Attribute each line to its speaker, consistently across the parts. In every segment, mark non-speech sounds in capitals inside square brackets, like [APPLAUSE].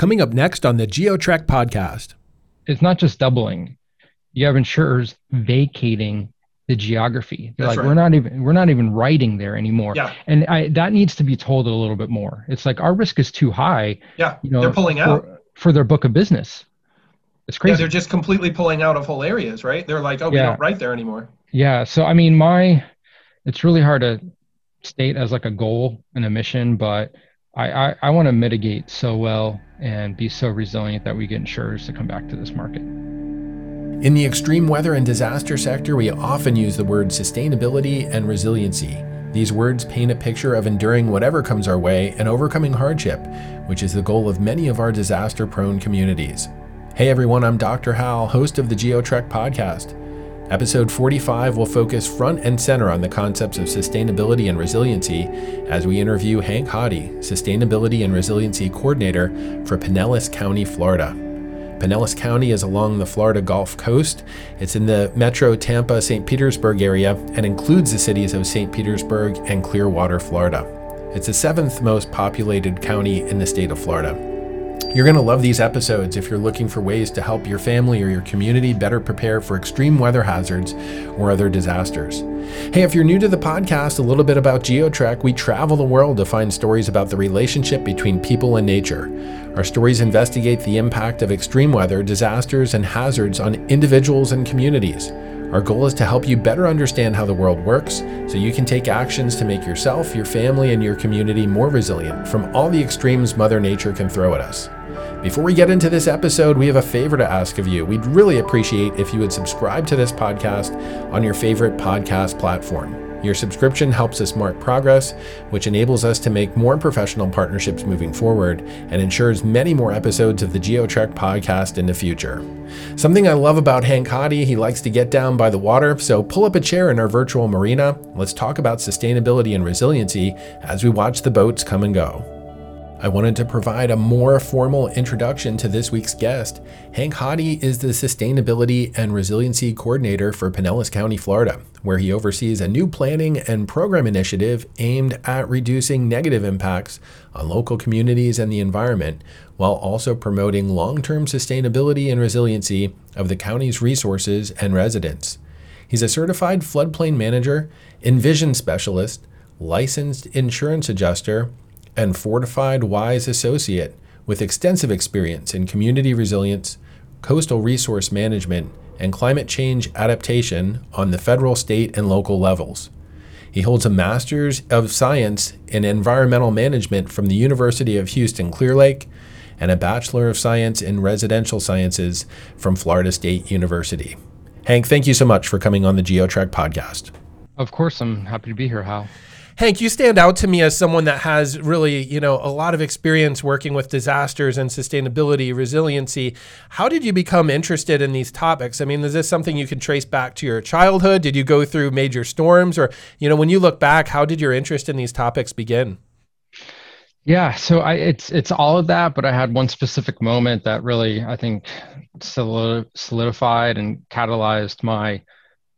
Speaker 1: Coming up next on the GeoTrek podcast.
Speaker 2: It's not just doubling. You have insurers vacating the geography. They're
Speaker 3: That's
Speaker 2: like,
Speaker 3: right.
Speaker 2: we're not even we're not even writing there anymore.
Speaker 3: Yeah.
Speaker 2: And I that needs to be told a little bit more. It's like our risk is too high,
Speaker 3: Yeah,
Speaker 2: you know,
Speaker 3: they're pulling
Speaker 2: for,
Speaker 3: out.
Speaker 2: for their book of business. It's
Speaker 3: Yeah,
Speaker 2: crazy.
Speaker 3: they're just completely pulling out of whole areas, right? They're like, oh, we
Speaker 2: Yeah.
Speaker 3: don't write there anymore.
Speaker 2: Yeah. So I mean, my it's really hard to state as like a goal and a mission, but I I, I want to mitigate so well and be so resilient that we get insurers to come back to this market.
Speaker 1: In the extreme weather and disaster sector, we often use the words sustainability and resiliency. These words paint a picture of enduring whatever comes our way and overcoming hardship, which is the goal of many of our disaster prone communities. Hey everyone, I'm Dr. Hal, host of the GeoTrek podcast. Episode 45 will focus front and center on the concepts of sustainability and resiliency as we interview Hank Hodde, Sustainability and Resiliency Coordinator for Pinellas County, Florida. Pinellas County is along the Florida Gulf Coast. It's in the metro Tampa St. Petersburg area and includes the cities of St. Petersburg and Clearwater, Florida. It's the seventh most populated county in the state of Florida. You're going to love these episodes if you're looking for ways to help your family or your community better prepare for extreme weather hazards or other disasters. Hey, if you're new to the podcast, a little bit about GeoTrek. We travel the world to find stories about the relationship between people and nature. Our stories investigate the impact of extreme weather, disasters, and hazards on individuals and communities. Our goal is to help you better understand how the world works so you can take actions to make yourself, your family, and your community more resilient from all the extremes Mother Nature can throw at us. Before we get into this episode, we have a favor to ask of you. We'd really appreciate if you would subscribe to this podcast on your favorite podcast platform. Your subscription helps us mark progress, which enables us to make more professional partnerships moving forward and ensures many more episodes of the GeoTrek podcast in the future. Something I love about Hank Hodde, he likes to get down by the water, so pull up a chair in our virtual marina. Let's talk about sustainability and resiliency as we watch the boats come and go. I wanted to provide a more formal introduction to this week's guest. Hank Hodde is the Sustainability and Resiliency Coordinator for Pinellas County, Florida, where he oversees a new planning and program initiative aimed at reducing negative impacts on local communities and the environment, while also promoting long term sustainability and resiliency of the county's resources and residents. He's a certified floodplain manager, envision specialist, licensed insurance adjuster, and fortified wise associate with extensive experience in community resilience, coastal resource management, and climate change adaptation on the federal, state, and local levels. He holds a Master's of Science in Environmental Management from the University of Houston Clear Lake and a Bachelor of Science in Residential Sciences from Florida State University. Hank, thank you so much for coming on the GeoTrek podcast.
Speaker 2: Of course, I'm happy to be here, Hal.
Speaker 1: Hank, you stand out to me as someone that has really, you know, a lot of experience working with disasters and sustainability, resiliency. How did you become interested in these topics? I mean, is this something you can trace back to your childhood? Did you go through major storms or, you know, when you look back, how did your interest in these topics begin?
Speaker 2: Yeah, so I it's it's all of that, but I had one specific moment that really I think solidified and catalyzed my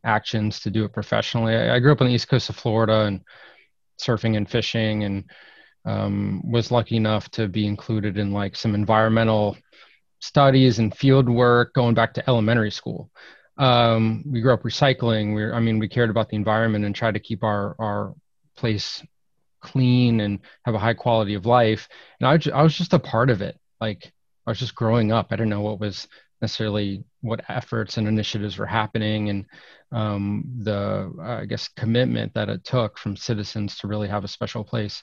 Speaker 2: actions to do it professionally. I, I grew up on the east coast of Florida and surfing and fishing, and um, was lucky enough to be included in like some environmental studies and field work going back to elementary school. Um, we grew up recycling. We, I mean, we cared about the environment and tried to keep our our place clean and have a high quality of life. And I, I was just a part of it. Like I was just growing up. I didn't know what was necessarily what efforts and initiatives were happening and um, the, I guess, commitment that it took from citizens to really have a special place.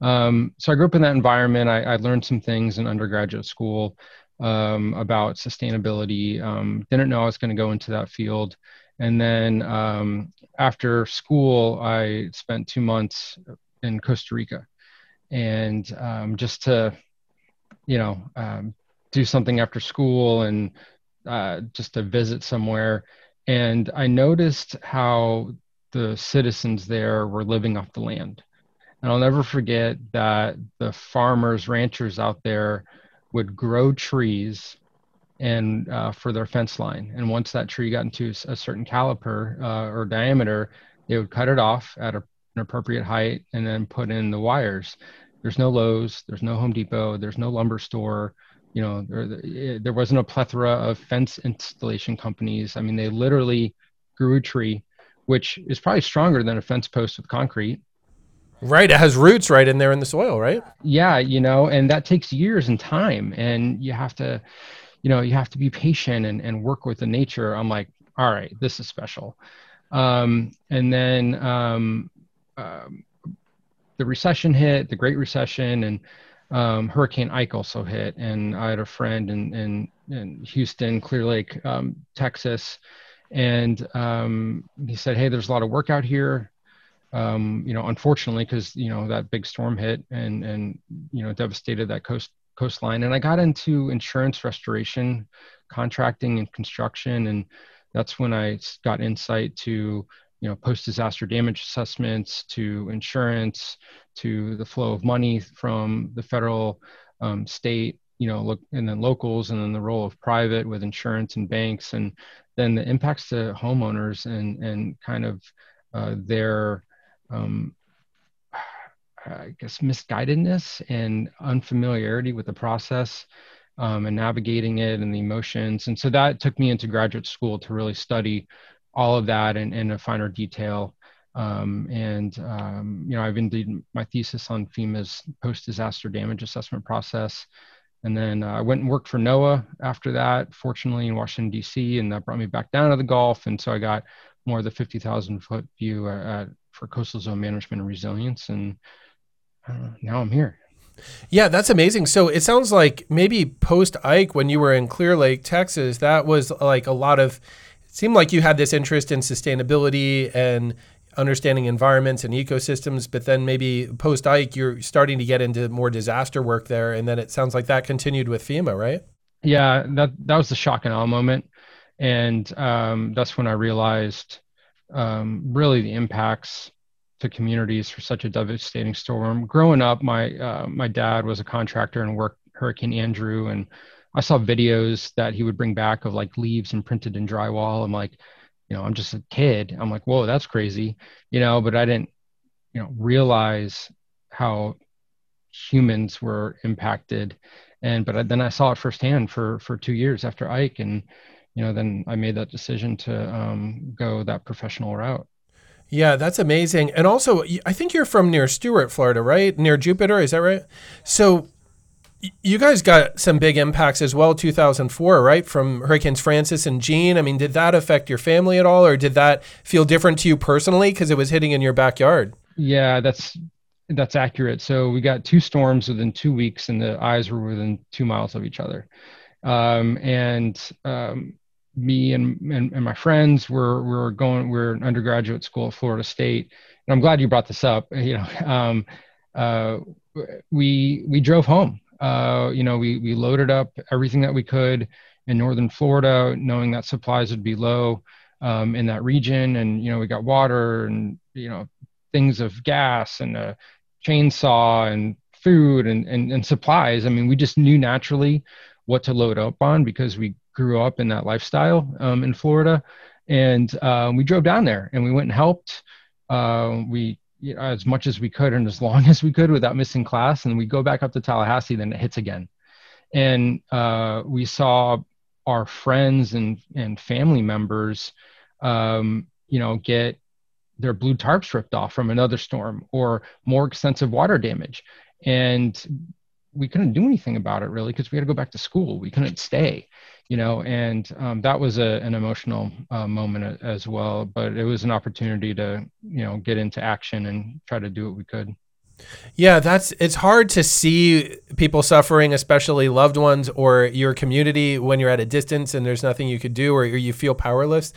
Speaker 2: Um, so I grew up in that environment. I, I learned some things in undergraduate school um, about sustainability. Um, didn't know I was going to go into that field. And then um, after school, I spent two months in Costa Rica, and um, just to, you know, um, do something after school and uh, just to visit somewhere. And I noticed how the citizens there were living off the land. And I'll never forget that the farmers, ranchers out there would grow trees and uh, for their fence line. And once that tree got into a certain caliper uh, or diameter, they would cut it off at a an appropriate height and then put in the wires. There's no Lowe's, there's no Home Depot, there's no lumber store, you know, there, there wasn't a plethora of fence installation companies. I mean, they literally grew a tree, which is probably stronger than a fence post with concrete.
Speaker 1: Right. It has roots right in there in the soil, right?
Speaker 2: Yeah, you know, and that takes years and time. And you have to, you know, you have to be patient and, and work with the nature. I'm like, all right, this is special. Um, and then um, um, the recession hit, the Great Recession, and um, Hurricane Ike also hit, and I had a friend in in, in Houston, Clear Lake, um, Texas, and um, he said, "Hey, there's a lot of work out here." Um, you know, unfortunately, because you know that big storm hit and and you know devastated that coast coastline, and I got into insurance restoration, contracting, and construction, and that's when I got insight to you know post disaster damage assessments to insurance to the flow of money from the federal um, state you know look and then locals and then the role of private with insurance and banks and then the impacts to homeowners and and kind of uh, their um, I guess misguidedness and unfamiliarity with the process um, and navigating it and the emotions. And so that took me into graduate school to really study all of that in, in a finer detail. Um, and um, you know, I've been my thesis on FEMA's post-disaster damage assessment process, and then uh, I went and worked for NOAA after that. Fortunately, in Washington D.C., and that brought me back down to the Gulf, and so I got more of the 50,000 foot view at, for coastal zone management and resilience, and uh, now I'm here.
Speaker 1: Yeah, that's amazing. So it sounds like maybe post Ike, when you were in Clear Lake, Texas, that was like a lot of seemed like you had this interest in sustainability and understanding environments and ecosystems, but then maybe post Ike, you're starting to get into more disaster work there, and then it sounds like that continued with FEMA, right?
Speaker 2: Yeah, that that was the shock and awe moment, and um, that's when I realized um, really the impacts to communities for such a devastating storm. Growing up, my uh, my dad was a contractor and worked Hurricane Andrew, and I saw videos that he would bring back of like leaves imprinted in drywall. I'm like, you know, I'm just a kid. I'm like, whoa, that's crazy, you know, but I didn't, you know, realize how humans were impacted. And, but then I saw it firsthand for, for two years after Ike. And, you know, then I made that decision to um, go that professional route.
Speaker 1: Yeah, that's amazing. And also, I think you're from near Stuart, Florida, right? Near Jupiter, is that right? So you guys got some big impacts as well 2004 right? From hurricanes frances and jeanne i mean did that affect your family at all or did that feel different to you personally because it was hitting in your backyard?
Speaker 2: Yeah that's that's accurate. So we got two storms within two weeks and the eyes were within two miles of each other. Um, and um, me and, and, and my friends were were going we're in undergraduate school at florida state. And i'm glad you brought this up you know [LAUGHS] um, uh, we we drove home uh, you know, we, we loaded up everything that we could in northern Florida, knowing that supplies would be low um, in that region. And, you know, we got water and, you know, things of gas and a chainsaw and food and, and, and supplies. I mean, we just knew naturally what to load up on because we grew up in that lifestyle um, in Florida. And uh, we drove down there and we went and helped. Uh, we you know, as much as we could and as long [LAUGHS] as we could without missing class. And we go back up to Tallahassee, then it hits again. And uh, we saw our friends and, and family members, um, you know, get their blue tarps ripped off from another storm or more extensive water damage. And we couldn't do anything about it really because we had to go back to school. We couldn't stay you know, and um, that was a, an emotional uh, moment as well. But it was an opportunity to, you know, get into action and try to do what we could.
Speaker 1: Yeah, that's it's hard to see people suffering, especially loved ones or your community when you're at a distance and there's nothing you could do or you feel powerless.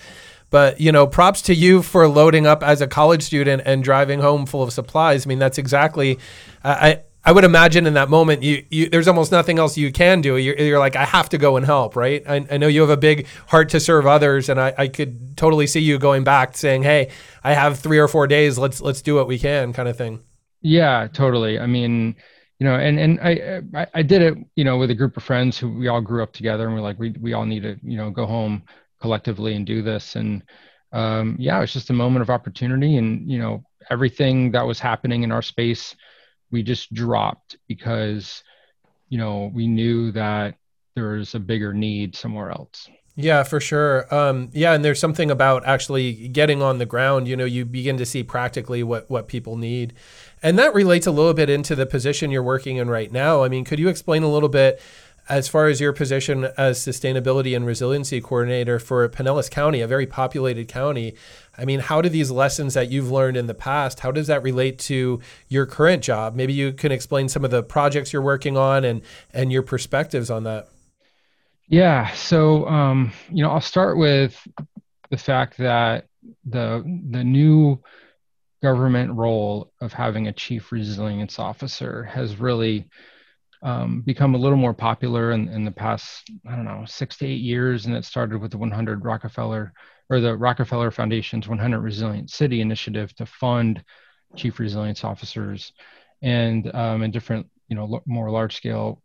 Speaker 1: But you know, props to you for loading up as a college student and driving home full of supplies. I mean, that's exactly. I I would imagine in that moment, you, you there's almost nothing else you can do. You're, you're like, I have to go and help, right? I, I know you have a big heart to serve others, and I, I could totally see you going back saying, Hey, I have three or four days. Let's let's do what we can, kind of thing.
Speaker 2: Yeah, totally. I mean, you know, and and I, I I did it, you know, with a group of friends who we all grew up together, and we're like, we we all need to, you know, go home collectively and do this. And um, yeah, it's just a moment of opportunity, and you know, everything that was happening in our space we just dropped because you know we knew that there's a bigger need somewhere else.
Speaker 1: Yeah, for sure. Um, yeah, and there's something about actually getting on the ground. You know, you begin to see practically what what people need, and that relates a little bit into the position you're working in right now. I mean, could you explain a little bit as far as your position as sustainability and resiliency coordinator for Pinellas County, a very populated county? I mean, how do these lessons that you've learned in the past, how does that relate to your current job? Maybe you can explain some of the projects you're working on and and your perspectives on that.
Speaker 2: Yeah. So, um, you know, I'll start with the fact that the the new government role of having a chief resilience officer has really um, become a little more popular in, in the past, I don't know, six to eight years. And it started with the 100 Rockefeller or the Rockefeller Foundation's 100 Resilient City initiative to fund chief resilience officers and um, in different, you know, more large scale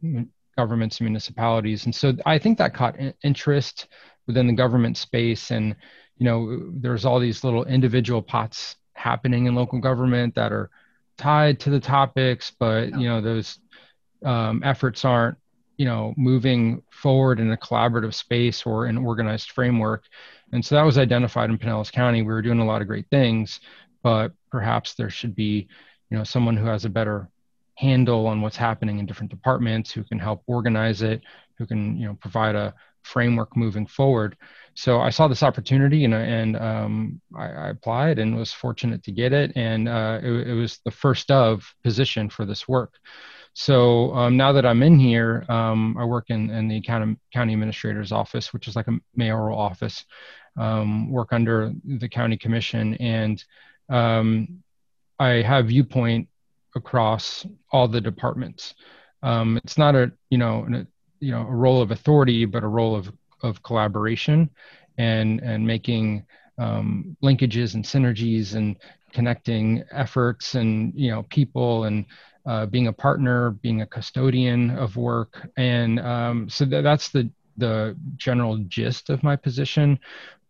Speaker 2: governments and municipalities. And so I think that caught interest within the government space. And, you know, there's all these little individual pots happening in local government that are tied to the topics, but, you know, those um, efforts aren't, you know, moving forward in a collaborative space or an organized framework. And so that was identified in Pinellas County. We were doing a lot of great things, but perhaps there should be, you know, someone who has a better handle on what's happening in different departments, who can help organize it, who can you know provide a framework moving forward. So I saw this opportunity and, and um, I, I, applied and was fortunate to get it. And uh, it, it, was the first of position for this work. So um, now that I'm in here, um, I work in, in the county, county administrator's office, which is like a mayoral office, um, work under the county commission. And um, I have viewpoint across all the departments. Um, it's not a you know a, you know a role of authority, but a role of of collaboration and and making um, linkages and synergies and connecting efforts and you know people and uh, being a partner, being a custodian of work, and um, so th- that's the the general gist of my position.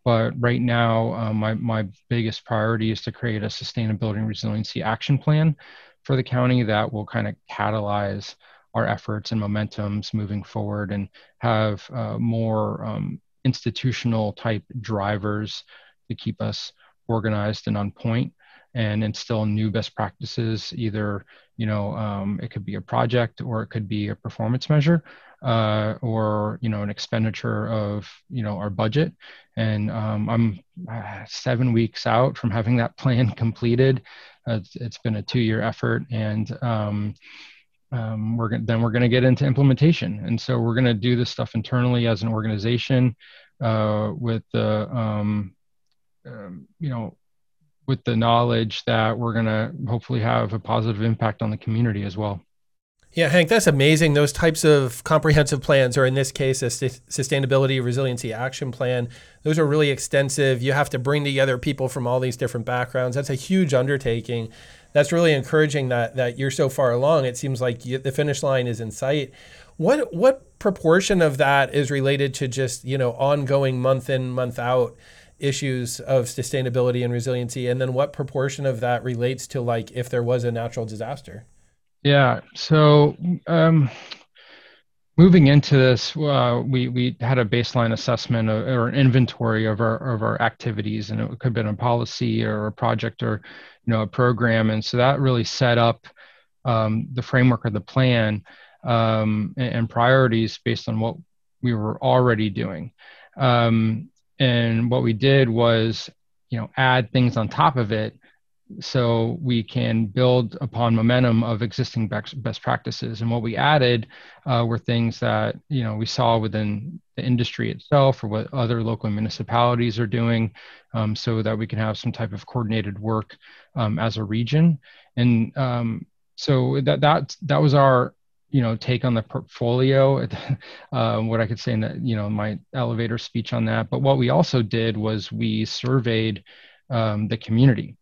Speaker 2: But right now, uh, my my biggest priority is to create a sustainability and resiliency action plan for the county that will kind of catalyze our efforts and momentums moving forward and have uh, more um, institutional type drivers to keep us organized and on point and instill new best practices either you know um, it could be a project or it could be a performance measure uh, or you know an expenditure of you know our budget and um, i'm uh, seven weeks out from having that [LAUGHS] plan completed it's, it's been a two-year effort, and um, um, we're gonna, then we're going to get into implementation. And so we're going to do this stuff internally as an organization uh, with the um, um, you know with the knowledge that we're going to hopefully have a positive impact on the community as well.
Speaker 1: Yeah, Hank, that's amazing. Those types of comprehensive plans, or in this case, a sustainability resiliency action plan, those are really extensive. You have to bring together people from all these different backgrounds. That's a huge undertaking. That's really encouraging that that you're so far along. It seems like you, the finish line is in sight. What what proportion of that is related to just you know ongoing month in month out issues of sustainability and resiliency, and then what proportion of that relates to like if there was a natural disaster?
Speaker 2: Yeah. So um, moving into this, uh, we we had a baseline assessment of, or an inventory of our of our activities, and it could have been a policy or a project or you know a program, and so that really set up um, the framework of the plan um, and, and, priorities based on what we were already doing. Um, and what we did was, you know, add things on top of it so we can build upon momentum of existing best, practices. And what we added uh, were things that you know we saw within the industry itself or what other local municipalities are doing um, so that we can have some type of coordinated work um, as a region. And um, so that that that was our you know take on the portfolio uh, [LAUGHS] what i could say in that you know my elevator speech on that but what we also did was we surveyed um, the community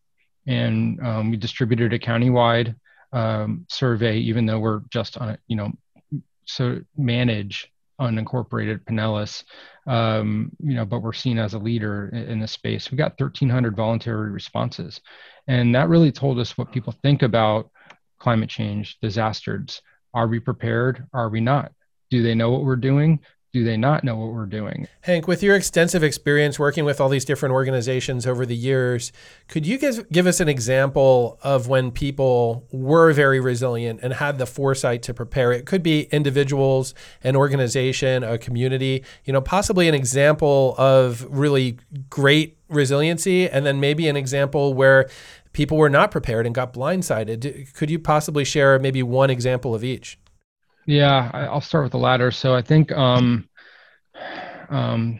Speaker 2: and um, we distributed a countywide um, survey, even though we're just on a, you know, so manage unincorporated Pinellas, um, you know, but we're seen as a leader in, in this space. We got 1,300 voluntary responses, and that really told us what people think about climate change, disasters. Are we prepared? Are we not? do they know what we're doing do they not know what we're doing?
Speaker 1: Hank, with your extensive experience working with all these different organizations over the years, could you give, give us an example of when people were very resilient and had the foresight to prepare? It could be individuals, an organization, a community, you know, possibly an example of really great resiliency, and then maybe an example where people were not prepared and got blindsided. Could you possibly share maybe one example of each?
Speaker 2: Yeah, I, will start with the latter. So I think um, um,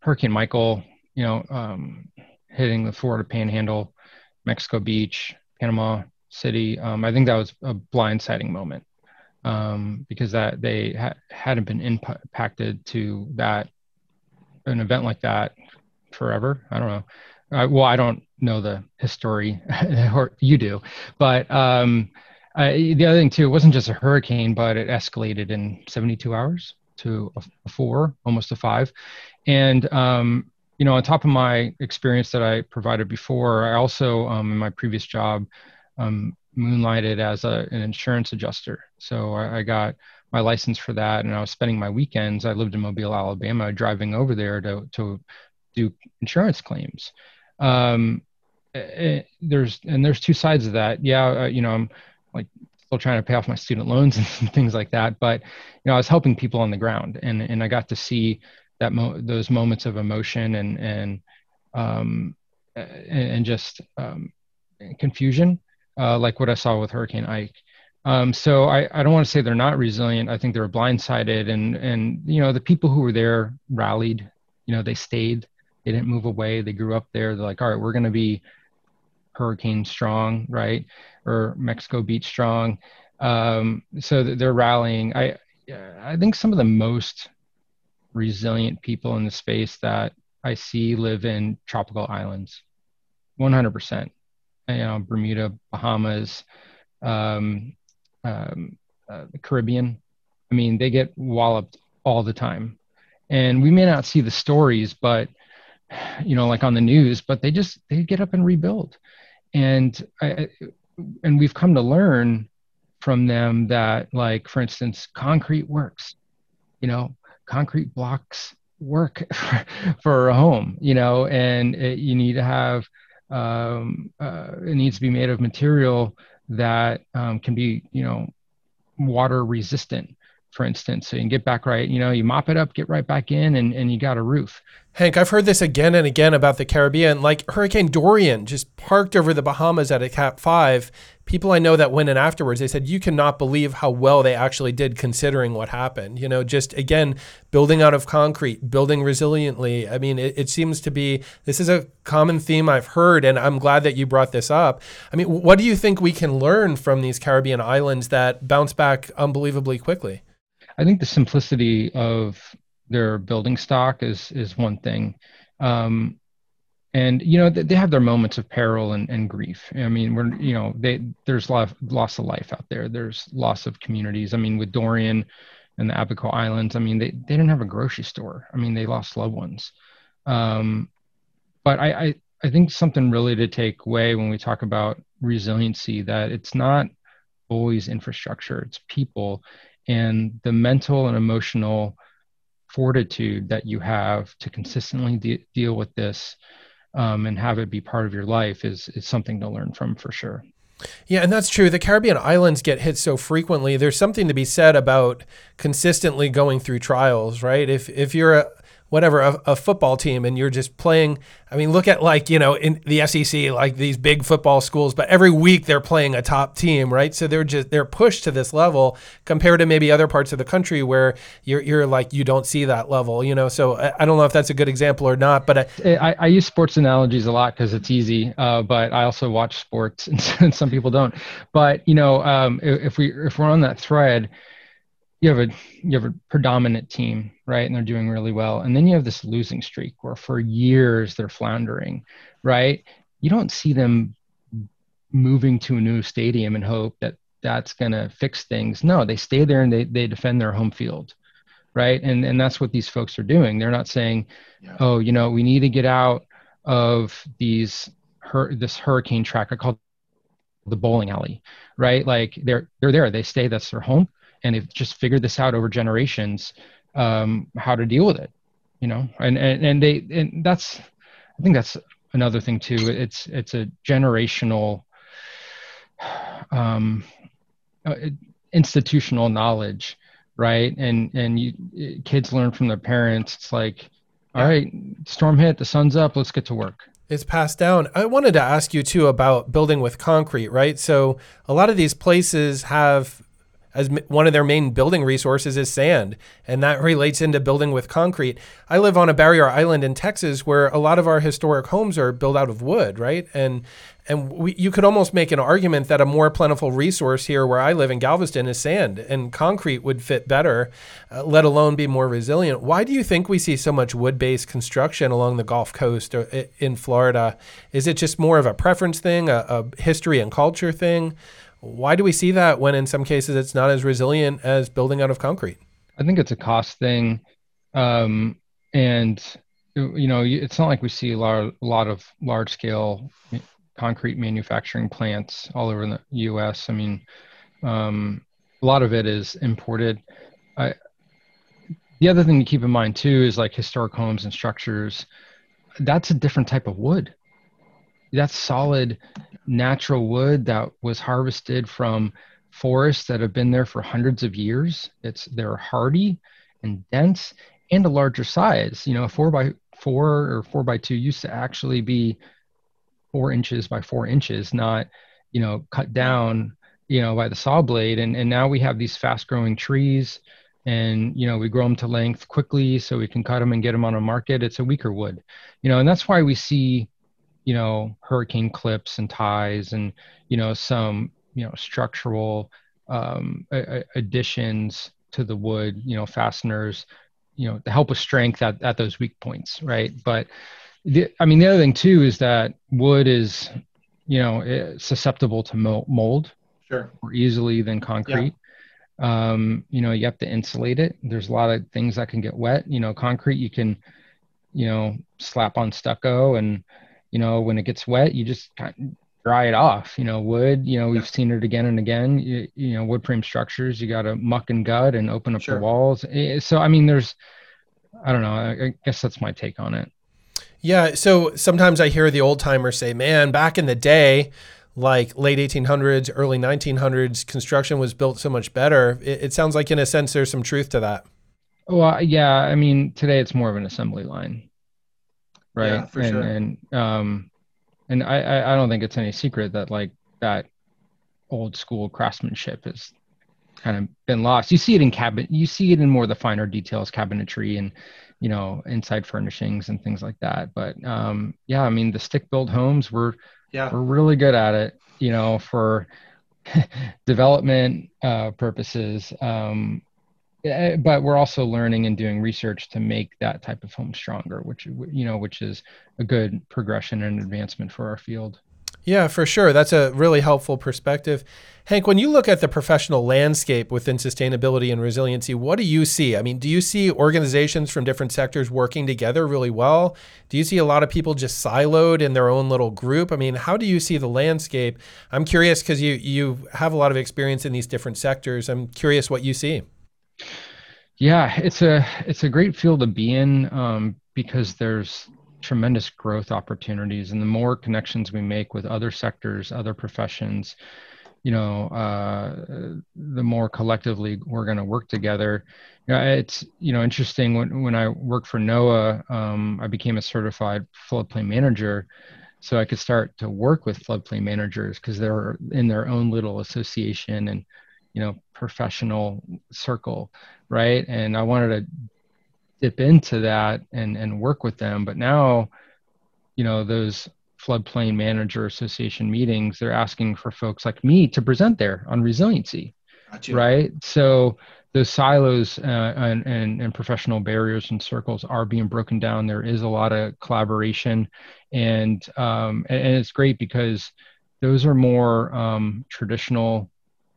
Speaker 2: Hurricane Michael, you know, um, hitting the Florida Panhandle, Mexico Beach, Panama City. Um, I think that was a blindsiding moment um, because that they ha- hadn't been impacted to that an event like that forever. I don't know. Uh, well, I don't know the history, [LAUGHS] or you do, but um, the other thing too, it wasn't just a hurricane, but it escalated in 72 hours to a four, almost a five. And um, you know, on top of my experience that I provided before, I also um, in my previous job um, moonlighted as a, an insurance adjuster. So I, I, got my license for that, and I was spending my weekends. I lived in Mobile, Alabama, driving over there to to do insurance claims. Um, it, eh, eh, there's and there's two sides of that. Yeah, uh, you know, I'm like still trying to pay off my student loans [LAUGHS] and things like that. But you know, I was helping people on the ground, and and I got to see that mo- those moments of emotion and and um, and, and just um, confusion, uh, like what I saw with Hurricane Ike. Um, so I, I don't want to say they're not resilient. I think they were blindsided, and and you know the people who were there rallied. You know they stayed. They didn't move away. They grew up there. They're like, all right, we're going to be hurricane strong, right? Or Mexico Beach strong. Um, so they're rallying. I I think some of the most resilient people in the space that I see live in tropical islands, 100%. You know, Bermuda, Bahamas, um, um, uh, the Caribbean. I mean, they get walloped all the time, and we may not see the stories, but you know, like on the news, but they just they get up and rebuild. And I, and we've come to learn from them that like for instance concrete works you know concrete blocks work [LAUGHS] for, for a home you know and it, you need to have um, uh, it needs to be made of material that um, can be you know water resistant for instance. So you can get back right, you know, you mop it up, get right back in, and, and you got a roof.
Speaker 1: Hank, I've heard this again and again about the Caribbean. Like Hurricane Dorian just parked over the Bahamas at a Cat 5. People I know that went in afterwards, they said, you cannot believe how well they actually did considering what happened. You know, just again, building out of concrete, building resiliently. I mean, it, it seems to be this is a common theme I've heard, and I'm glad that you brought this up. I mean, what do you think we can learn from these Caribbean islands that bounce back unbelievably quickly?
Speaker 2: I think the simplicity of their building stock is is one thing. Um, and you know they have their moments of peril and, and grief. I mean we're you know they there's of loss of life out there. There's loss of communities. I mean with dorian and the abaco islands i mean they, they didn't have a grocery store. I mean they lost loved ones. Um, but I, I i think something really to take away when we talk about resiliency that it's not always infrastructure it's people and the mental and emotional fortitude that you have to consistently de- deal with this um, and have it be part of your life is is something to learn from for sure.
Speaker 1: Yeah, and that's true. The Caribbean islands get hit so frequently. There's something to be said about consistently going through trials, right? If if you're a whatever a, a, football team and you're just playing i mean look at like you know in the sec like these big football schools but every week they're playing a top team right? So they're just they're pushed to this level compared to maybe other parts of the country where you're, you're like you don't see that level you know? So i, I don't know if that's a good example or not but
Speaker 2: i, I, I use sports analogies a lot because it's easy uh, but i also watch sports [LAUGHS] and some people don't. But you know um, if we if we're on that thread you have a you have a predominant team right? And they're doing really well. And then you have this losing streak where for years they're floundering right? You don't see them moving to a new stadium and hope that that's going to fix things. No they stay there and they, they defend their home field right? And and that's what these folks are doing. They're not saying yeah. oh you know we need to get out of these hur- this hurricane track. I call the bowling alley right? Like they're they're there. They stay. That's their home and they've just figured this out over generations um, how to deal with it you know? And and, and they and that's i think that's another thing too. It's it's a generational um, uh, institutional knowledge right? And and you kids learn from their parents. It's like all right storm hit the sun's up let's get to work.
Speaker 1: It's passed down. I wanted to ask you too about building with concrete, right? So a lot of these places have as one of their main building resources is sand, and that relates into building with concrete. I live on a barrier island in Texas where a lot of our historic homes are built out of wood, right? And and we, you could almost make an argument that a more plentiful resource here where I live in Galveston is sand, and concrete would fit better, uh, let alone be more resilient. Why do you think we see so much wood based construction along the Gulf Coast or in Florida? Is it just more of a preference thing, a, a history and culture thing? Why do we see that when in some cases it's not as resilient as building out of concrete?
Speaker 2: I think it's a cost thing. Um, and, you know, it's not like we see a lot, a lot of large scale concrete manufacturing plants all over the US. I mean, um, a lot of it is imported. I, the other thing to keep in mind too is like historic homes and structures. That's a different type of wood. That's solid natural wood that was harvested from forests that have been there for hundreds of years. It's they're hardy and dense and a larger size. You know, a four by four or four by two used to actually be four inches by four inches, not you know cut down you know by the saw blade. And and now we have these fast growing trees. And you know we grow them to length quickly, so we can cut them and get them on a market. It's a weaker wood, you know, and that's why we see you know hurricane clips and ties and you know some you know structural um, additions to the wood you know fasteners you know to help with strength at, at those weak points right? But the, i mean the other thing too is that wood is you know eh, susceptible to mold
Speaker 3: sure.
Speaker 2: more easily than concrete. Yeah. um, you know you have to insulate it. There's a lot of things that can get wet. You know concrete you can you know slap on stucco and you know, when it gets wet, you just kind of dry it off. You know, wood, you know, we've seen it again and again. You, you know, wood frame structures, you got to muck and gut and open up sure. the walls. Eh, so, I mean, there's, I don't know, I guess that's my take on it.
Speaker 1: Yeah. So sometimes I hear the old timers say, man, back in the day, like late 1800s, early 1900s, construction was built so much better. It, it sounds like, in a sense, there's some truth to that.
Speaker 2: Well, yeah. I mean, today it's more of an assembly line right? Yeah,
Speaker 3: for
Speaker 2: and,
Speaker 3: sure.
Speaker 2: And um, and I I don't think it's any secret that like that old school craftsmanship has kind of been lost. You see it in cabinet, you see it in more of the finer details, cabinetry and you know inside furnishings and things like that. But um, yeah, I mean the stick built homes were
Speaker 3: yeah
Speaker 2: we're really good at it. You know for [LAUGHS] development uh, purposes. Um, Eh, but we're also learning and doing research to make that type of home stronger which you know which is a good progression and advancement for our field.
Speaker 1: Yeah for sure. That's a really helpful perspective. Hank when you look at the professional landscape within sustainability and resiliency what do you see? I mean do you see organizations from different sectors working together really well? Do you see a lot of people just siloed in their own little group? I mean how do you see the landscape? I'm curious because you you have a lot of experience in these different sectors. I'm curious what you see
Speaker 2: yeah, it's a it's a great field to be in um, because there's tremendous growth opportunities, and the more connections we make with other sectors, other professions, you know, uh, the more collectively we're going to work together. Know, it's you know interesting when when I worked for NOAA, um, I became a certified floodplain manager, so I could start to work with floodplain managers because they're in their own little association and you know professional circle right? And i wanted to dip into that and and work with them. But now you know those floodplain manager association meetings they're asking for folks like me to present there on resiliency gotcha. right? So those silos uh, and, and, and professional barriers and circles are being broken down. There is a lot of collaboration. And um, and, and it's great because those are more um, traditional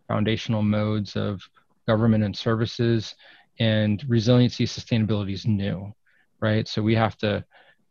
Speaker 2: foundational modes of government and services and resiliency sustainability is new right so we have to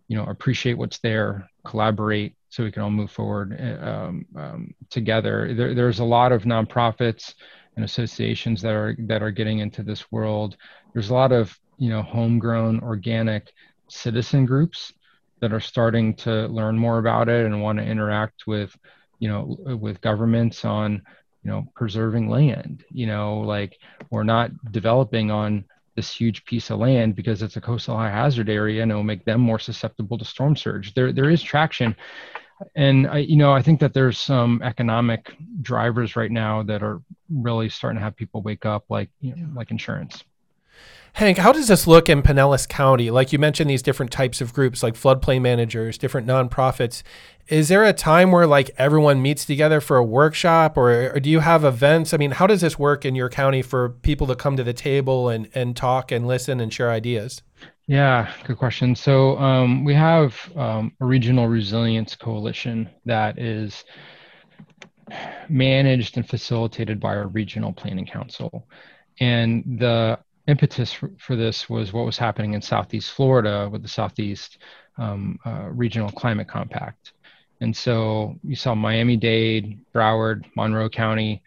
Speaker 2: you know appreciate what's there collaborate so we can all move forward um, um, together there, there's a lot of nonprofits and associations that are that are getting into this world. There's a lot of you know homegrown organic citizen groups that are starting to learn more about it and want to interact with you know with governments on you know mm-hmm. preserving land you know like we're not developing on this huge piece of land because it's a coastal high hazard area and it'll make them more susceptible to storm surge. There there is traction. And I, you know i think that there's some economic drivers right now that are really starting to have people wake up like you know, like insurance
Speaker 1: Hank, how does this look in Pinellas County? Like you mentioned, these different types of groups, like floodplain managers, different nonprofits. Is there a time where like everyone meets together for a workshop, or, or do you have events? I mean, how does this work in your county for people to come to the table and and talk and listen and share ideas?
Speaker 2: Yeah, good question. So um, we have um, a regional resilience coalition that is managed and facilitated by our regional planning council. And the impetus for, for, this was what was happening in Southeast Florida with the Southeast um, uh, Regional Climate Compact. And so you saw Miami Dade, Broward, Monroe County,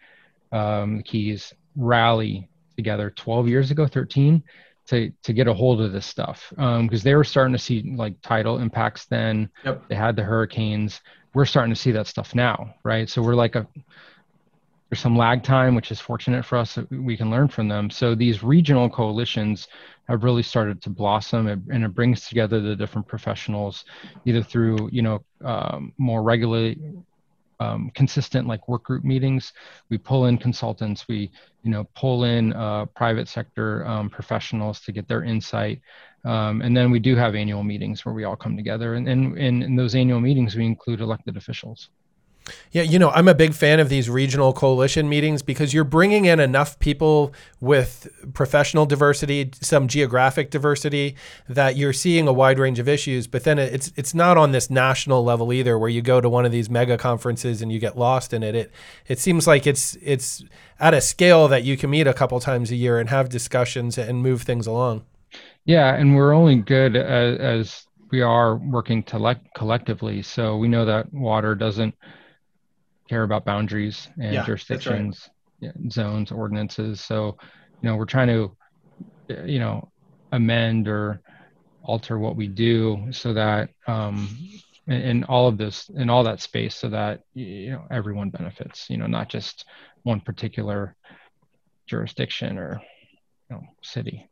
Speaker 2: um, the Keys rally together 12 years ago, 13, to, to get a hold of this stuff. Because um, they were starting to see like tidal impacts then. Yep. They had the hurricanes. We're starting to see that stuff now, right? So we're like a there's some lag time, which is fortunate for us we can learn from them. So these regional coalitions have really started to blossom, and it brings together the different professionals, either through you know um, more regularly um, consistent like work group meetings. We pull in consultants. We you know pull in uh, private sector um, professionals to get their insight. Um, and then we do have annual meetings where we all come together. And, and, and in those annual meetings, we include elected officials.
Speaker 1: Yeah, you know, I'm a big fan of these regional coalition meetings because you're bringing in enough people with professional diversity, some geographic diversity that you're seeing a wide range of issues, but then it's it's not on this national level either where you go to one of these mega conferences and you get lost in it. It it seems like it's it's at a scale that you can meet a couple times a year and have discussions and move things along.
Speaker 2: Yeah, and we're only good as, as we are working to collectively. So we know that water doesn't care about boundaries and yeah, jurisdictions, right. yeah, zones, ordinances. So, you know, we're trying to, you know, amend or alter what we do so that um, in, in all of this, in all that space, so that you know everyone benefits. You know, not just one particular jurisdiction or you know city.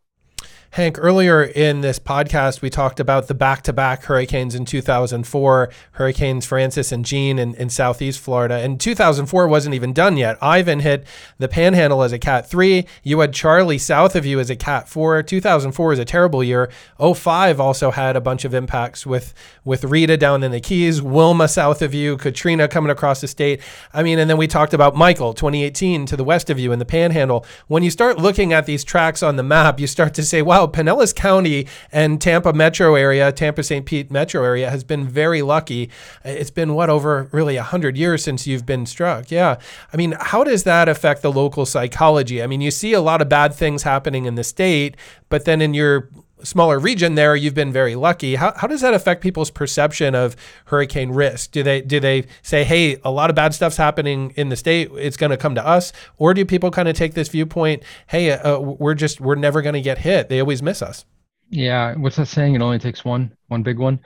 Speaker 1: Hank, earlier in this podcast, we talked about the back to back hurricanes in 2004, Hurricanes Frances and Jeanne in, in southeast Florida. And 2004 wasn't even done yet. Ivan hit the panhandle as a Cat 3. You had Charley south of you as a Cat 4. 2004 was a terrible year. 05 also had a bunch of impacts with, with Rita down in the Keys, Wilma south of you, Katrina coming across the state. I mean, and then we talked about Michael 2018 to the west of you in the panhandle. When you start looking at these tracks on the map, you start to say, wow, wow, Pinellas County and Tampa metro area, Tampa St. Pete metro area has been very lucky. It's been what over really 100 years since you've been struck. Yeah. I mean, how does that affect the local psychology? I mean, you see a lot of bad things happening in the state, but then in your smaller region there you've been very lucky. How, how does that affect people's perception of hurricane risk? Do they do they say hey a lot of bad stuff's happening in the state. It's going to come to us or do people kind of take this viewpoint hey uh, we're just we're never going to get hit. They always miss us.
Speaker 2: Yeah what's that saying? It only takes one one big one?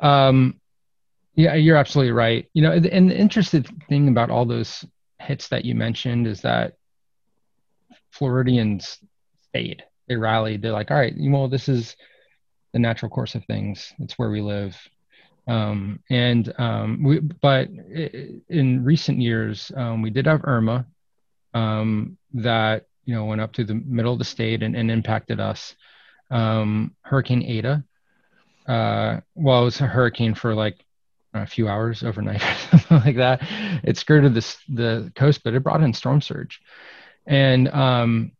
Speaker 2: Um, yeah you're absolutely right. You know and the interesting thing about all those hits that you mentioned is that floridians stayed they rallied. They're like, all right, you know, this is the natural course of things. It's where we live. Um, and um, we, but in recent years, um, we did have Irma um, that you know went up to the middle of the state and, and impacted us. Um, hurricane Eta, uh, well, it was a hurricane for like a few hours overnight, [LAUGHS] or something like that. It skirted this the coast, but it brought in storm surge, and um,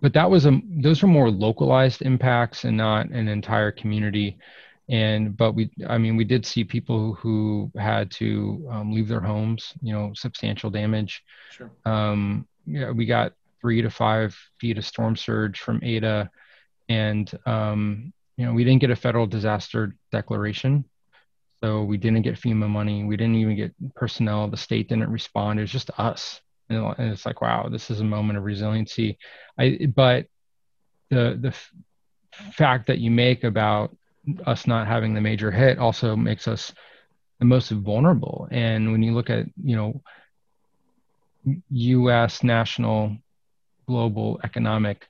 Speaker 2: but that was a those were more localized impacts and not an entire community. And but we i mean we did see people who had to um, leave their homes you know substantial damage. Sure. Um yeah we got three to five feet of storm surge from eta. And um you know we didn't get a federal disaster declaration. So we didn't get fema money. We didn't even get personnel. The state didn't respond. It was just us and, it's like wow this is a moment of resiliency. I but the the f- fact that you make about us not having the major hit also makes us the most vulnerable. And when you look at you know us national global economic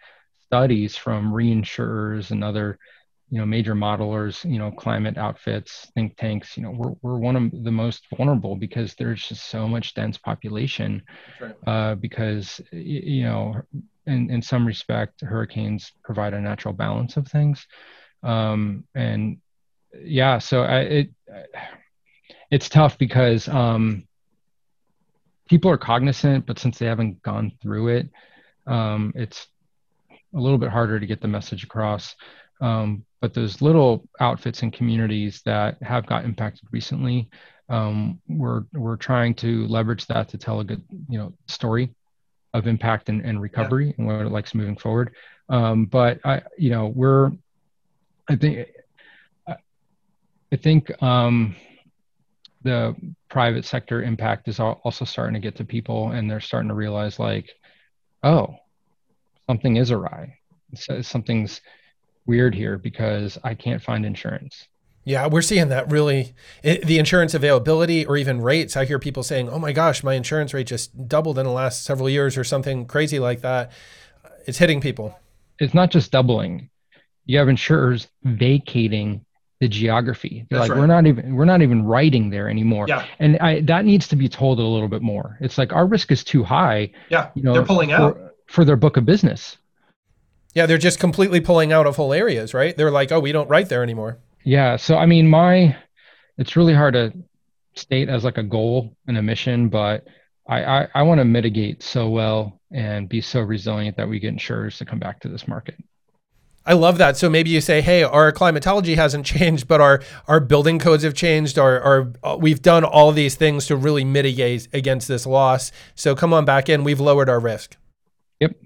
Speaker 2: studies from reinsurers and other you know major modelers you know climate outfits think tanks you know we're, we're one of the most vulnerable because there's just so much dense population right. uh, because you know in, in some respect hurricanes provide a natural balance of things um, and yeah so I, it it's tough because um, people are cognizant but since they haven't gone through it um, it's a little bit harder to get the message across um, but those little outfits and communities that have got impacted recently, um, we're we're trying to leverage that to tell a good you know story of impact and, and recovery yeah. and what it likes moving forward. Um, but I you know we're I think I think um, the private sector impact is also starting to get to people and they're starting to realize like oh something is awry something's weird here because I can't find insurance.
Speaker 1: Yeah, we're seeing that really it, the insurance availability or even rates. I hear people saying, "Oh my gosh, my insurance rate just doubled in the last several years or something crazy like that." It's hitting people.
Speaker 2: It's not just doubling. You have insurers vacating the geography. They're That's like, right. we're not even we're not even writing there anymore.
Speaker 3: Yeah.
Speaker 2: And I, that needs to be told a little bit more. It's like our risk is too high.
Speaker 3: Yeah. You know, they're pulling
Speaker 2: for,
Speaker 3: out
Speaker 2: for their book of business.
Speaker 1: Yeah, they're just completely pulling out of whole areas, right? They're like, oh, we don't write there anymore.
Speaker 2: Yeah. So I mean, my it's really hard to state as like a goal and a mission, but I I, I want to mitigate so well and be so resilient that we get insurers to come back to this market.
Speaker 1: I love that. So maybe you say, "Hey, our climatology hasn't [LAUGHS] changed, but our our building codes have changed. Our, our uh, we've done all these things to really mitigate against this loss. So come on back in. We've lowered our risk."
Speaker 2: Yep.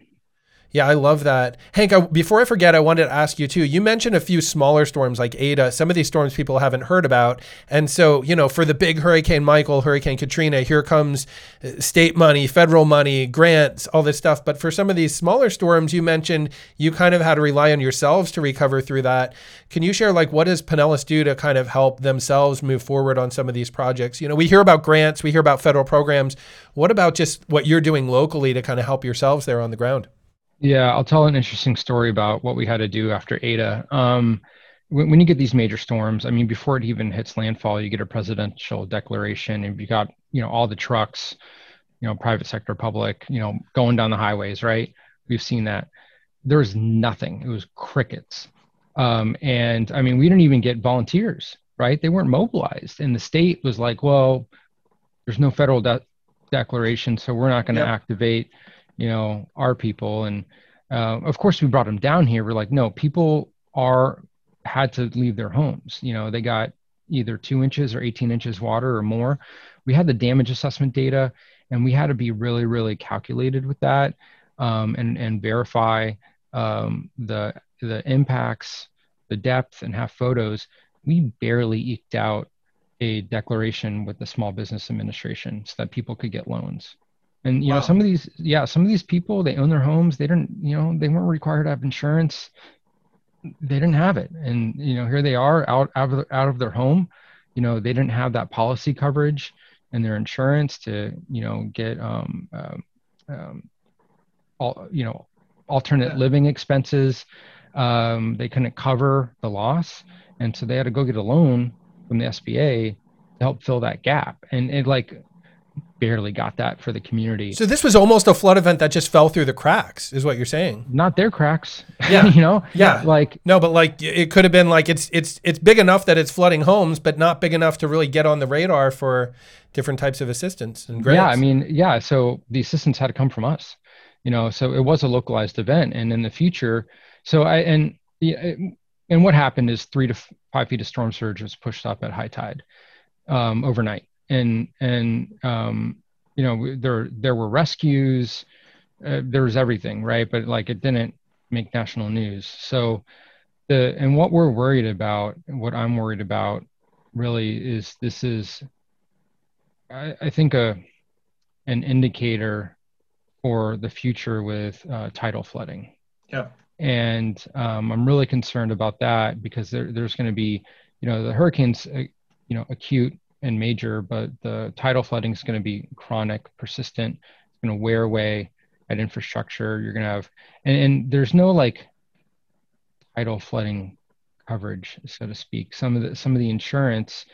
Speaker 1: Yeah, I love that. Hank, I, before I forget, I wanted to ask you too. You mentioned a few smaller storms like Eta, Some of these storms people haven't heard about. And so, you know, for the big Hurricane Michael, Hurricane Katrina, here comes uh, state money, federal money, grants, all this stuff. But for some of these smaller storms, you mentioned you kind of had to rely on yourselves to recover through that. Can you share, like, what does Pinellas do to kind of help themselves move forward on some of these projects? You know, we hear about grants, we hear about federal programs. What about just what you're doing locally to kind of help yourselves there on the ground?
Speaker 2: Yeah, I'll tell an interesting story about what we had to do after Eta. Um, when, when, you get these major storms, I mean, before it even hits landfall, you get a presidential declaration, and you got you know all the trucks, you know, private sector, public, you know, going down the highways, right? We've seen that. There was nothing. It was crickets. Um, and I mean, we didn't even get volunteers, right? They weren't mobilized, and the state was like, "Well, there's no federal de- declaration, so we're not going to yep. activate." You know our people. And uh, of course we brought them down here. We're like no people are had to leave their homes. You know they got either two inches or 18 inches water or more. We had the damage assessment data and we had to be really really calculated with that um, and and verify um, the the impacts the depth and have photos. We barely eked out a declaration with the small business administration so that people could get loans and you wow. know, some of these, yeah, some of these people, they own their homes. They didn't, you know, they weren't required to have insurance. They didn't have it, and you know, here they are out out of out of their home. You know, they didn't have that policy coverage and their insurance to, you know, get um, um, um all, you know, alternate yeah. living expenses. Um, they couldn't cover the loss, and so they had to go get a loan from the SBA to help fill that gap. And it like barely got that for the community.
Speaker 1: So this was almost a flood event that just fell through the cracks, is what you're saying?
Speaker 2: Not their cracks. [LAUGHS]
Speaker 1: Yeah,
Speaker 2: you know.
Speaker 1: Yeah,
Speaker 2: like
Speaker 1: no, but like it could have been like it's it's it's big enough that it's flooding homes, but not big enough to really get on the radar for different types of assistance and grants.
Speaker 2: Yeah, I mean, yeah. So the assistance had to come from us, you know. So it was a localized event, and in the future, so I and and what happened is three to five feet of storm surge was pushed up at high tide um, overnight and and um, you know there there were rescues, uh, there was everything, right? But like it didn't make national news. So the and what we're worried about, what I'm worried about, really is this is, I, I think a an indicator for the future with uh, tidal flooding.
Speaker 3: Yeah.
Speaker 2: And um, I'm really concerned about that because there, there's going to be, you know, the hurricanes, uh, you know, acute and major, but the tidal flooding is going to be chronic, persistent. It's going to wear away at infrastructure. You're going to have, and, and there's no like tidal flooding coverage, so to speak. Some of the some of the insurance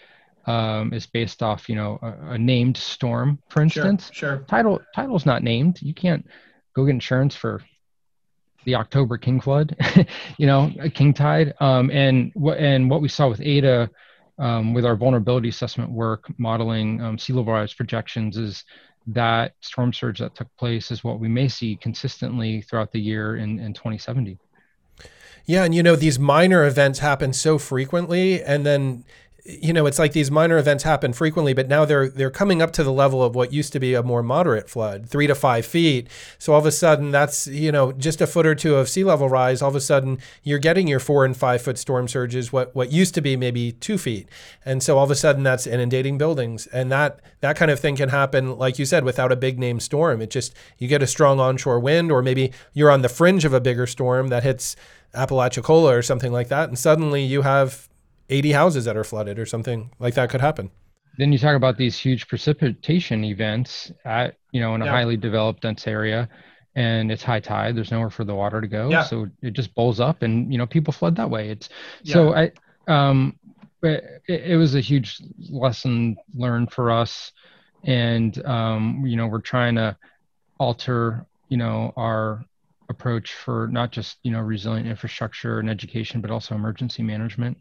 Speaker 2: um, is based off, you know, a, a named storm, for instance.
Speaker 3: Sure. sure.
Speaker 2: Tidal tidal's not named. You can't go get insurance for the October king flood, [LAUGHS] you know, a king tide. Um, and what and what we saw with Eta um, with our vulnerability assessment work, modeling um, sea level rise projections, is that storm surge that took place is what we may see consistently throughout the year in, in 2070.
Speaker 1: Yeah, and you know these minor events happen so frequently, and then you know, it's like these minor events happen frequently, but now they're they're coming up to the level of what used to be a more moderate flood, three to five feet. So all of a sudden, that's you know just a foot or two of sea level rise. All of a sudden, you're getting your four and five foot storm surges, what what used to be maybe two feet, and so all of a sudden that's inundating buildings, and that that kind of thing can happen, like you said, without a big name storm. It just you get a strong onshore wind, or maybe you're on the fringe of a bigger storm that hits Apalachicola or something like that, and suddenly you have 80 houses that are flooded or something like that could happen.
Speaker 2: Then you talk about these huge precipitation events at, you know, in a yeah. highly developed dense area and it's high tide. There's nowhere for the water to go. Yeah. So it just bowls up and, you know, people flood that way. It's yeah. so I, um, it, it was a huge lesson learned for us. And, um, you know, we're trying to alter, you know, our approach for not just, you know, resilient infrastructure and education, but also emergency management.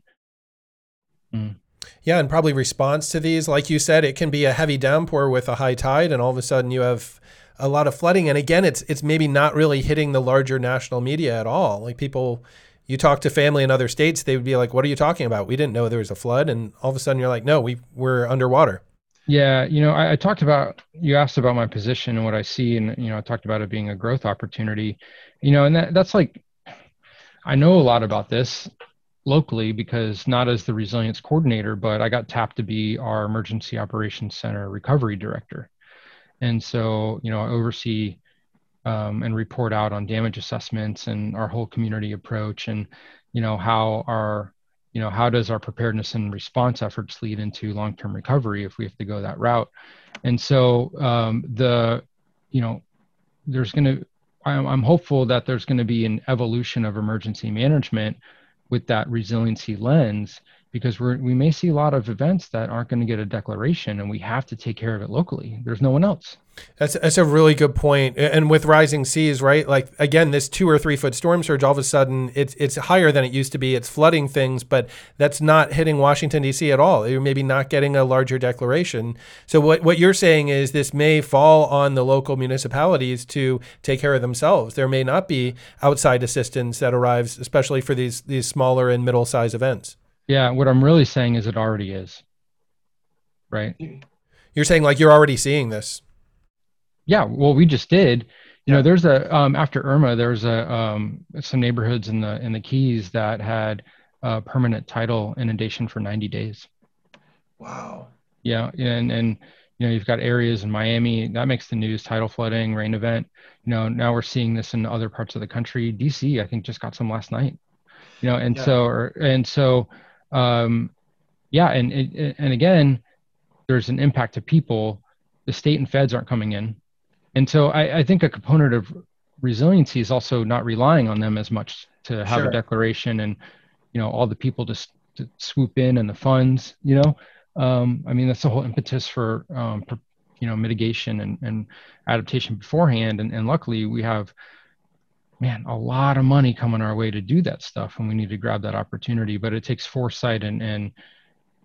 Speaker 1: Mm. Yeah, and probably response to these, like you said, it can be a heavy downpour with a high tide, and all of a sudden you have a lot of flooding. And again, it's it's maybe not really hitting the larger national media at all. Like people, you talk to family in other states, they would be like, "What are you talking about? We didn't know there was a flood." And all of a sudden, you're like, "No, we we're underwater."
Speaker 2: Yeah, you know, I, I talked about you asked about my position and what I see, and you know, I talked about it being a growth opportunity. You know, and that, that's like I know a lot about this locally because not as the resilience coordinator, but I got tapped to be our emergency operations center recovery director. And so, you know, I oversee um, and report out on damage assessments and our whole community approach and, you know, how our, you know, how does our preparedness and response efforts lead into long-term recovery if we have to go that route? And so um, the, you know, there's going to, I'm hopeful that there's going to be an evolution of emergency management with that resiliency lens because we we may see a lot of events that aren't going to get a declaration and we have to take care of it locally there's no one else
Speaker 1: that's that's a really good point. And with rising seas, right? Like again, this two or three foot storm surge, all of a sudden it's it's higher than it used to be. It's flooding things, but that's not hitting Washington D.C. at all. You're maybe not getting a larger declaration. So what what you're saying is this may fall on the local municipalities to take care of themselves. There may not be outside assistance that arrives, especially for these these smaller and middle size events.
Speaker 2: Yeah, what I'm really saying is it already is. Right.
Speaker 1: You're saying like you're already seeing this.
Speaker 2: Yeah, well, we just did. You know, there's a um, after Irma, there's a um, some neighborhoods in the in the Keys that had uh, permanent tidal inundation for 90 days.
Speaker 3: Wow.
Speaker 2: Yeah, and and you know you've got areas in Miami that makes the news, tidal flooding, rain event. You know, now we're seeing this in other parts of the country. DC, I think, just got some last night. You know, and yeah. so or, and so, um, yeah, and and again, there's an impact to people. The state and feds aren't coming in and so I, I, think a component of resiliency is also not relying on them as much to have sure. a declaration and you know all the people to, to swoop in and the funds you know um, i mean that's the whole impetus for, um, for you know mitigation and, and adaptation beforehand and, and luckily we have man a lot of money coming our way to do that stuff and we need to grab that opportunity but it takes foresight and and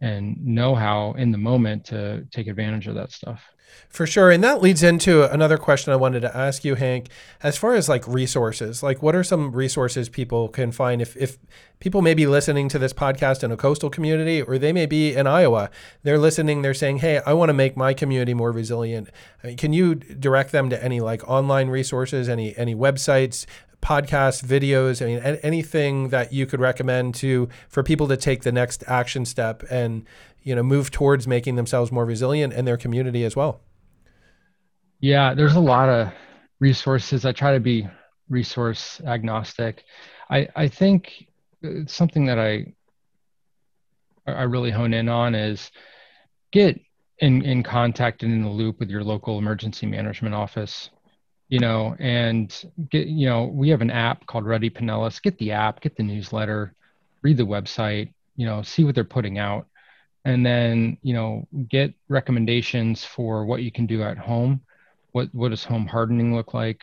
Speaker 2: and know how in the moment to take advantage of that stuff.
Speaker 1: For sure. And that leads into another question I wanted to ask you, Hank. As far as like resources, like what are some resources people can find if, if people may be listening to this podcast in a coastal community or they may be in Iowa? They're listening, they're saying, Hey, I want to make my community more resilient. I mean, can you direct them to any like online resources, any any websites, podcasts, videos, I mean, anything that you could recommend to for people to take the next action step and you know move towards making themselves more resilient and their community as well.
Speaker 2: Yeah, there's a lot of resources. I try to be resource agnostic. I, I think uh, something that I I really hone in on is get in, in contact and in the loop with your local emergency management office you know and get you know we have an app called ready pinellas. Get the app get the newsletter read the website you know see what they're putting out. And then you know get recommendations for what you can do at home. What what does home hardening look like?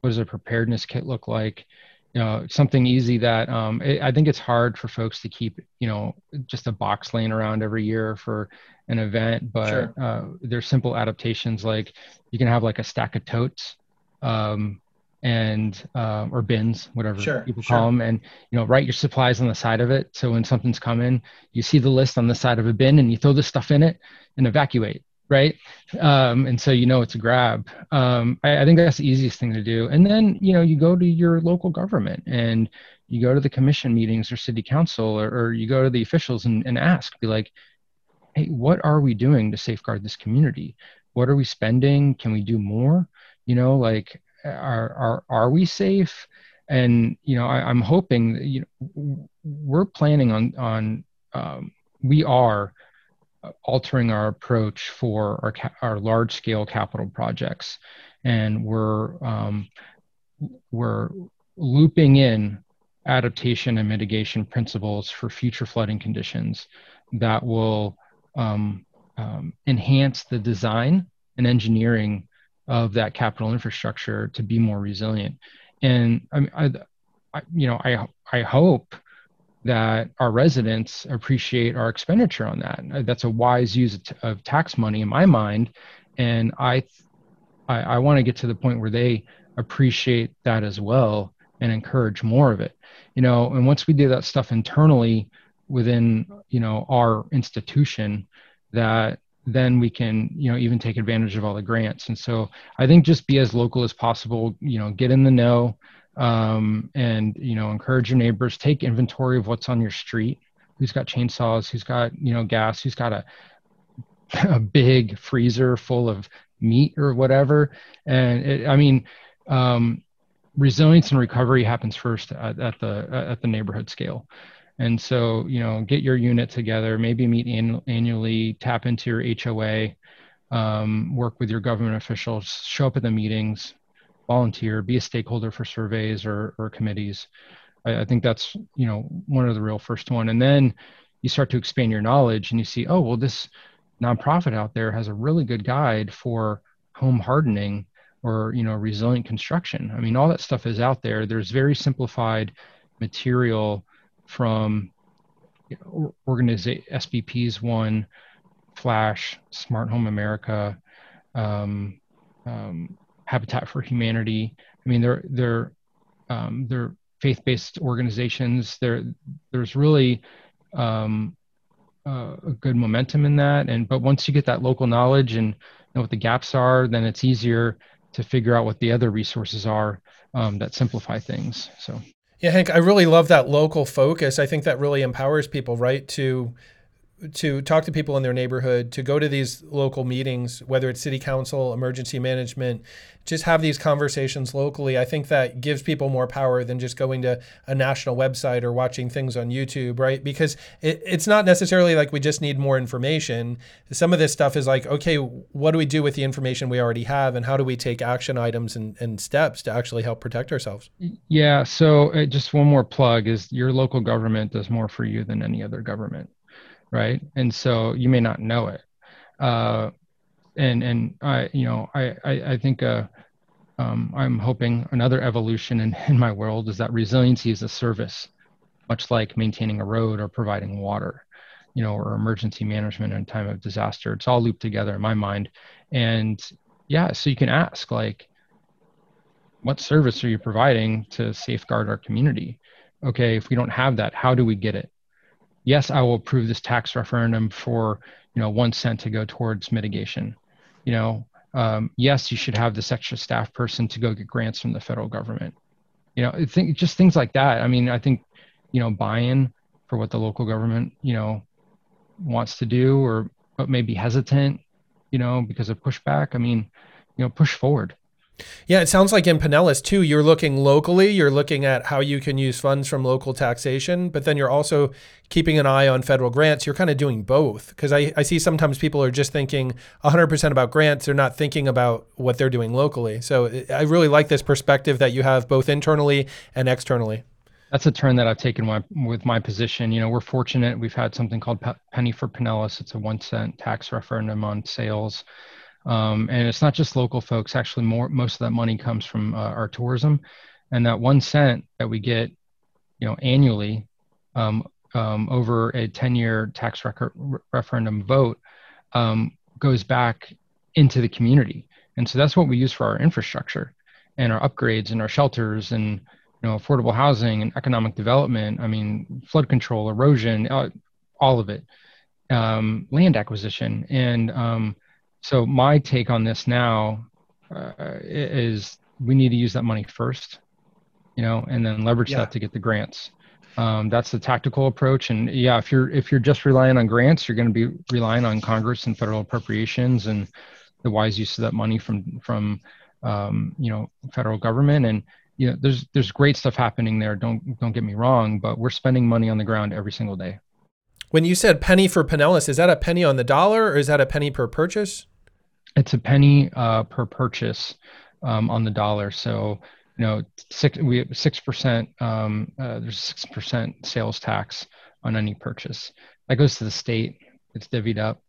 Speaker 2: What does a preparedness kit look like? You know something easy that um, it, i think it's hard for folks to keep you know just a box laying around every year for an event but sure. uh, there's simple adaptations like you can have like a stack of totes um, and uh, or bins whatever sure, people sure. call them and you know write your supplies on the side of it so when something's coming you see the list on the side of a bin and you throw the stuff in it and evacuate right? Um, and so you know it's a grab. Um, I, I, think that's the easiest thing to do. And then you know you go to your local government and you go to the commission meetings or city council or, or you go to the officials and, and ask, be like, hey, what are we doing to safeguard this community? What are we spending? Can we do more? You know, like are are are we safe? And you know, I, am hoping that you know we're planning on on um, we are altering our approach for our, our large scale capital projects. And we're, um, we're looping in adaptation and mitigation principles for future flooding conditions that will um, um, enhance the design and engineering of that capital infrastructure to be more resilient. And I, I, I you know, I, I hope that our residents appreciate our expenditure on that. That's a wise use of tax money in my mind, and I, I, I want to get to the point where they appreciate that as well and encourage more of it. You know, and once we do that stuff internally within you know our institution, that then we can you know even take advantage of all the grants. And so I think just be as local as possible. You know, get in the know um, and you know encourage your neighbors. Take inventory of what's on your street. Who's got chainsaws? Who's got you know gas? Who's got a [LAUGHS] a big freezer full of meat or whatever? And it, i mean um, resilience and recovery happens first at, at, the at the neighborhood scale and so you know get your unit together maybe meet an, annually tap into your hoa um, work with your government officials show up at the meetings volunteer, be a stakeholder for surveys or, or committees. I, I think that's, you know, one of the real first one. And then you start to expand your knowledge and you see, oh, well, this nonprofit out there has a really good guide for home hardening or, you know, resilient construction. I mean, all that stuff is out there. There's very simplified material from you know, SBP's one, Flash, Smart Home America, um, um, Habitat for Humanity. I mean, they're they're um, they're faith-based organizations. There there's really um, uh, a good momentum in that. And but once you get that local knowledge and know what the gaps are, then it's easier to figure out what the other resources are um, that simplify things. So.
Speaker 1: Yeah, Hank, I really love that local focus. I think that really empowers people, right, to to talk to people in their neighborhood, to go to these local meetings, whether it's city council, emergency management, just have these conversations locally. I think that gives people more power than just going to a national website or watching things on YouTube, right? Because it, it's not necessarily like we just need more information. Some of this stuff is like, okay, what do we do with the information we already have, and how do we take action items and, and steps to actually help protect ourselves?
Speaker 2: Yeah. So uh, just one more plug is your local government does more for you than any other government right? And so you may not know it. Uh, and and I, you know, I I, I think uh, um, I'm hoping another evolution in, [LAUGHS] in my world is that resiliency is a service, much like maintaining a road or providing water, you know, or emergency management in time of disaster. It's all looped together in my mind. And yeah, so you can ask like, what service are you providing to safeguard our community? Okay, if we don't have that, how do we get it? Yes, I will approve this tax referendum for you know one cent to go towards mitigation. You know, um, yes, you should have this extra staff person to go get grants from the federal government. You know, just things like that. I mean, I think you know buy-in for what the local government you know wants to do, or but maybe hesitant, you know, because of pushback. I mean, you know, push forward.
Speaker 1: Yeah, it sounds like in Pinellas too, you're looking locally, you're looking at how you can use funds from local taxation, but then you're also keeping an eye on federal grants. You're kind of doing both because I, I see sometimes people are just thinking 100% about grants, they're not thinking about what they're doing locally. So I really like this perspective that you have both internally and externally.
Speaker 2: That's a turn that I've taken my, with my position. You know, we're fortunate. We've had something called Penny for Pinellas. It's a one cent tax referendum on sales. Um, and it's not just local folks. Actually, more most of that money comes from uh, our tourism, and that one cent that we get, you know, annually um, um, over a 10-year tax record, re- referendum vote um, goes back into the community, and so that's what we use for our infrastructure and our upgrades and our shelters and you know affordable housing and economic development. I mean, flood control, erosion, uh, all of it, um, land acquisition, and um, so my take on this now uh, is we need to use that money first, you know, and then leverage yeah. that to get the grants. Um, that's the tactical approach. And yeah, if you're if you're just relying on grants, you're going to be relying on Congress and federal appropriations and the wise use of that money from from um, you know federal government. And you know, there's there's great stuff happening there. Don't don't get me wrong, but we're spending money on the ground every single day.
Speaker 1: When you said penny for Pinellas, is that a penny on the dollar or is that a penny per purchase?
Speaker 2: It's a penny uh, per purchase um, on the dollar. So you know, six we have six percent. Um, uh, there's six percent sales tax on any purchase that goes to the state. It's divvied up.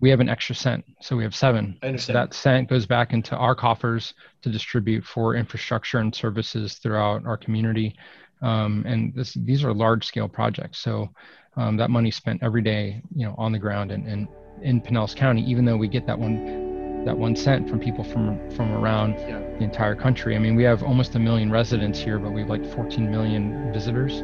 Speaker 2: We have an extra cent, so we have seven. So that cent goes back into our coffers to distribute for infrastructure and services throughout our community. Um, and this, these are large scale projects. So um, that money spent every day, you know, on the ground and, and in Pinellas County, even though we get that one that one cent from people from from around yeah. the entire country. I mean, we have almost a million residents here, but we have like 14 million visitors.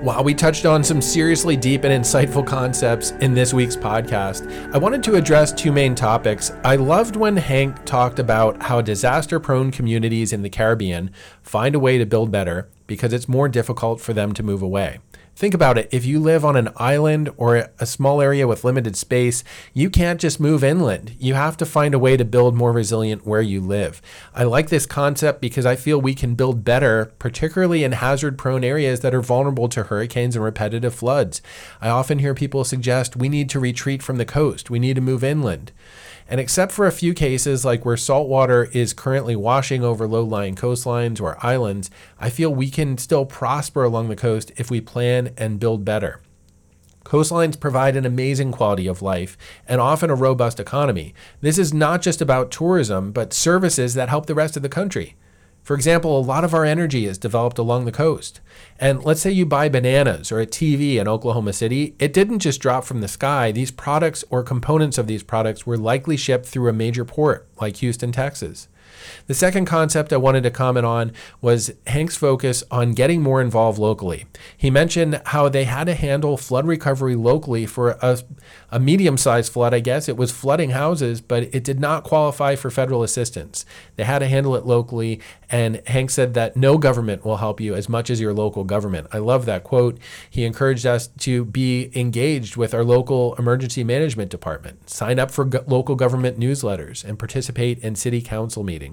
Speaker 1: While we touched on some seriously deep and insightful concepts in this week's podcast, I wanted to address two main topics. I loved when Hank talked about how disaster prone communities in the Caribbean find a way to build better because it's more difficult for them to move away. Think about it. If you live on an island or a small area with limited space, you can't just move inland. You have to find a way to build more resilient where you live. I like this concept because I feel we can build better, particularly in hazard prone areas that are vulnerable to hurricanes and repetitive floods. I often hear people suggest we need to retreat from the coast, we need to move inland. And except for a few cases like where salt water is currently washing over low lying coastlines or islands, I feel we can still prosper along the coast if we plan and build better. Coastlines provide an amazing quality of life and often a robust economy. This is not just about tourism, but services that help the rest of the country. For example, a lot of our energy is developed along the coast. And let's say you buy bananas or a TV in Oklahoma City, it didn't just drop from the sky. These products or components of these products were likely shipped through a major port like Houston, Texas. The second concept I wanted to comment on was Hank's focus on getting more involved locally. He mentioned how they had to handle flood recovery locally for a, a medium sized flood, I guess. It was flooding houses, but it did not qualify for federal assistance. They had to handle it locally, and Hank said that no government will help you as much as your local government. I love that quote. He encouraged us to be engaged with our local emergency management department, sign up for go- local government newsletters, and participate in city council meetings.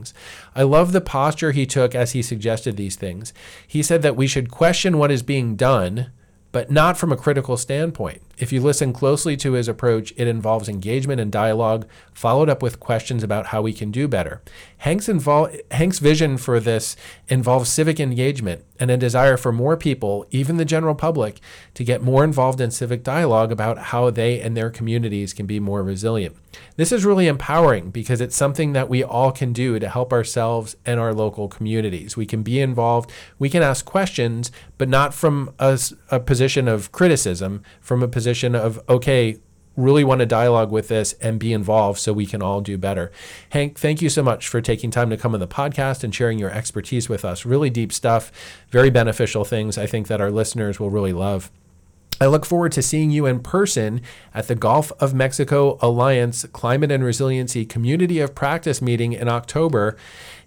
Speaker 1: I love the posture he took as he suggested these things. He said that we should question what is being done but not from a critical standpoint. If you listen closely to his approach, it involves engagement and dialogue, followed up with questions about how we can do better. Hank's, invol- Hank's vision for this involves civic engagement and a desire for more people, even the general public, to get more involved in civic dialogue about how they and their communities can be more resilient. This is really empowering because it's something that we all can do to help ourselves and our local communities. We can be involved, we can ask questions, but not from a, a position of criticism, from a position of, okay, really want to dialogue with this and be involved so we can all do better. Hank, thank you so much for taking time to come on the podcast and sharing your expertise with us. Really deep stuff, very beneficial things I think that our listeners will really love. I look forward to seeing you in person at the Gulf of Mexico Alliance Climate and Resiliency Community of Practice meeting in October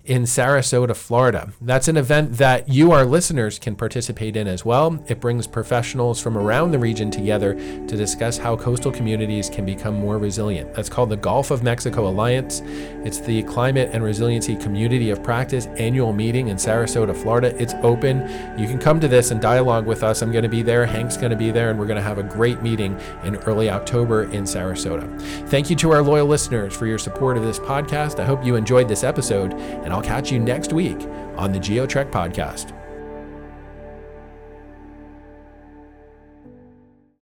Speaker 1: in Sarasota, Florida. That's an event that you, our listeners, can participate in as well. It brings professionals from around the region together to discuss how coastal communities can become more resilient. That's called the Gulf of Mexico Alliance. It's the Climate and Resiliency Community of Practice annual meeting in Sarasota, Florida. It's open. You can come to this and dialogue with us. I'm going to be there. Hank's going to be there, and we're going to have a great meeting in early October in Sarasota. Thank you to our loyal listeners for your support of this podcast. I hope you enjoyed this episode, and I'll catch you next week on the GeoTrek podcast.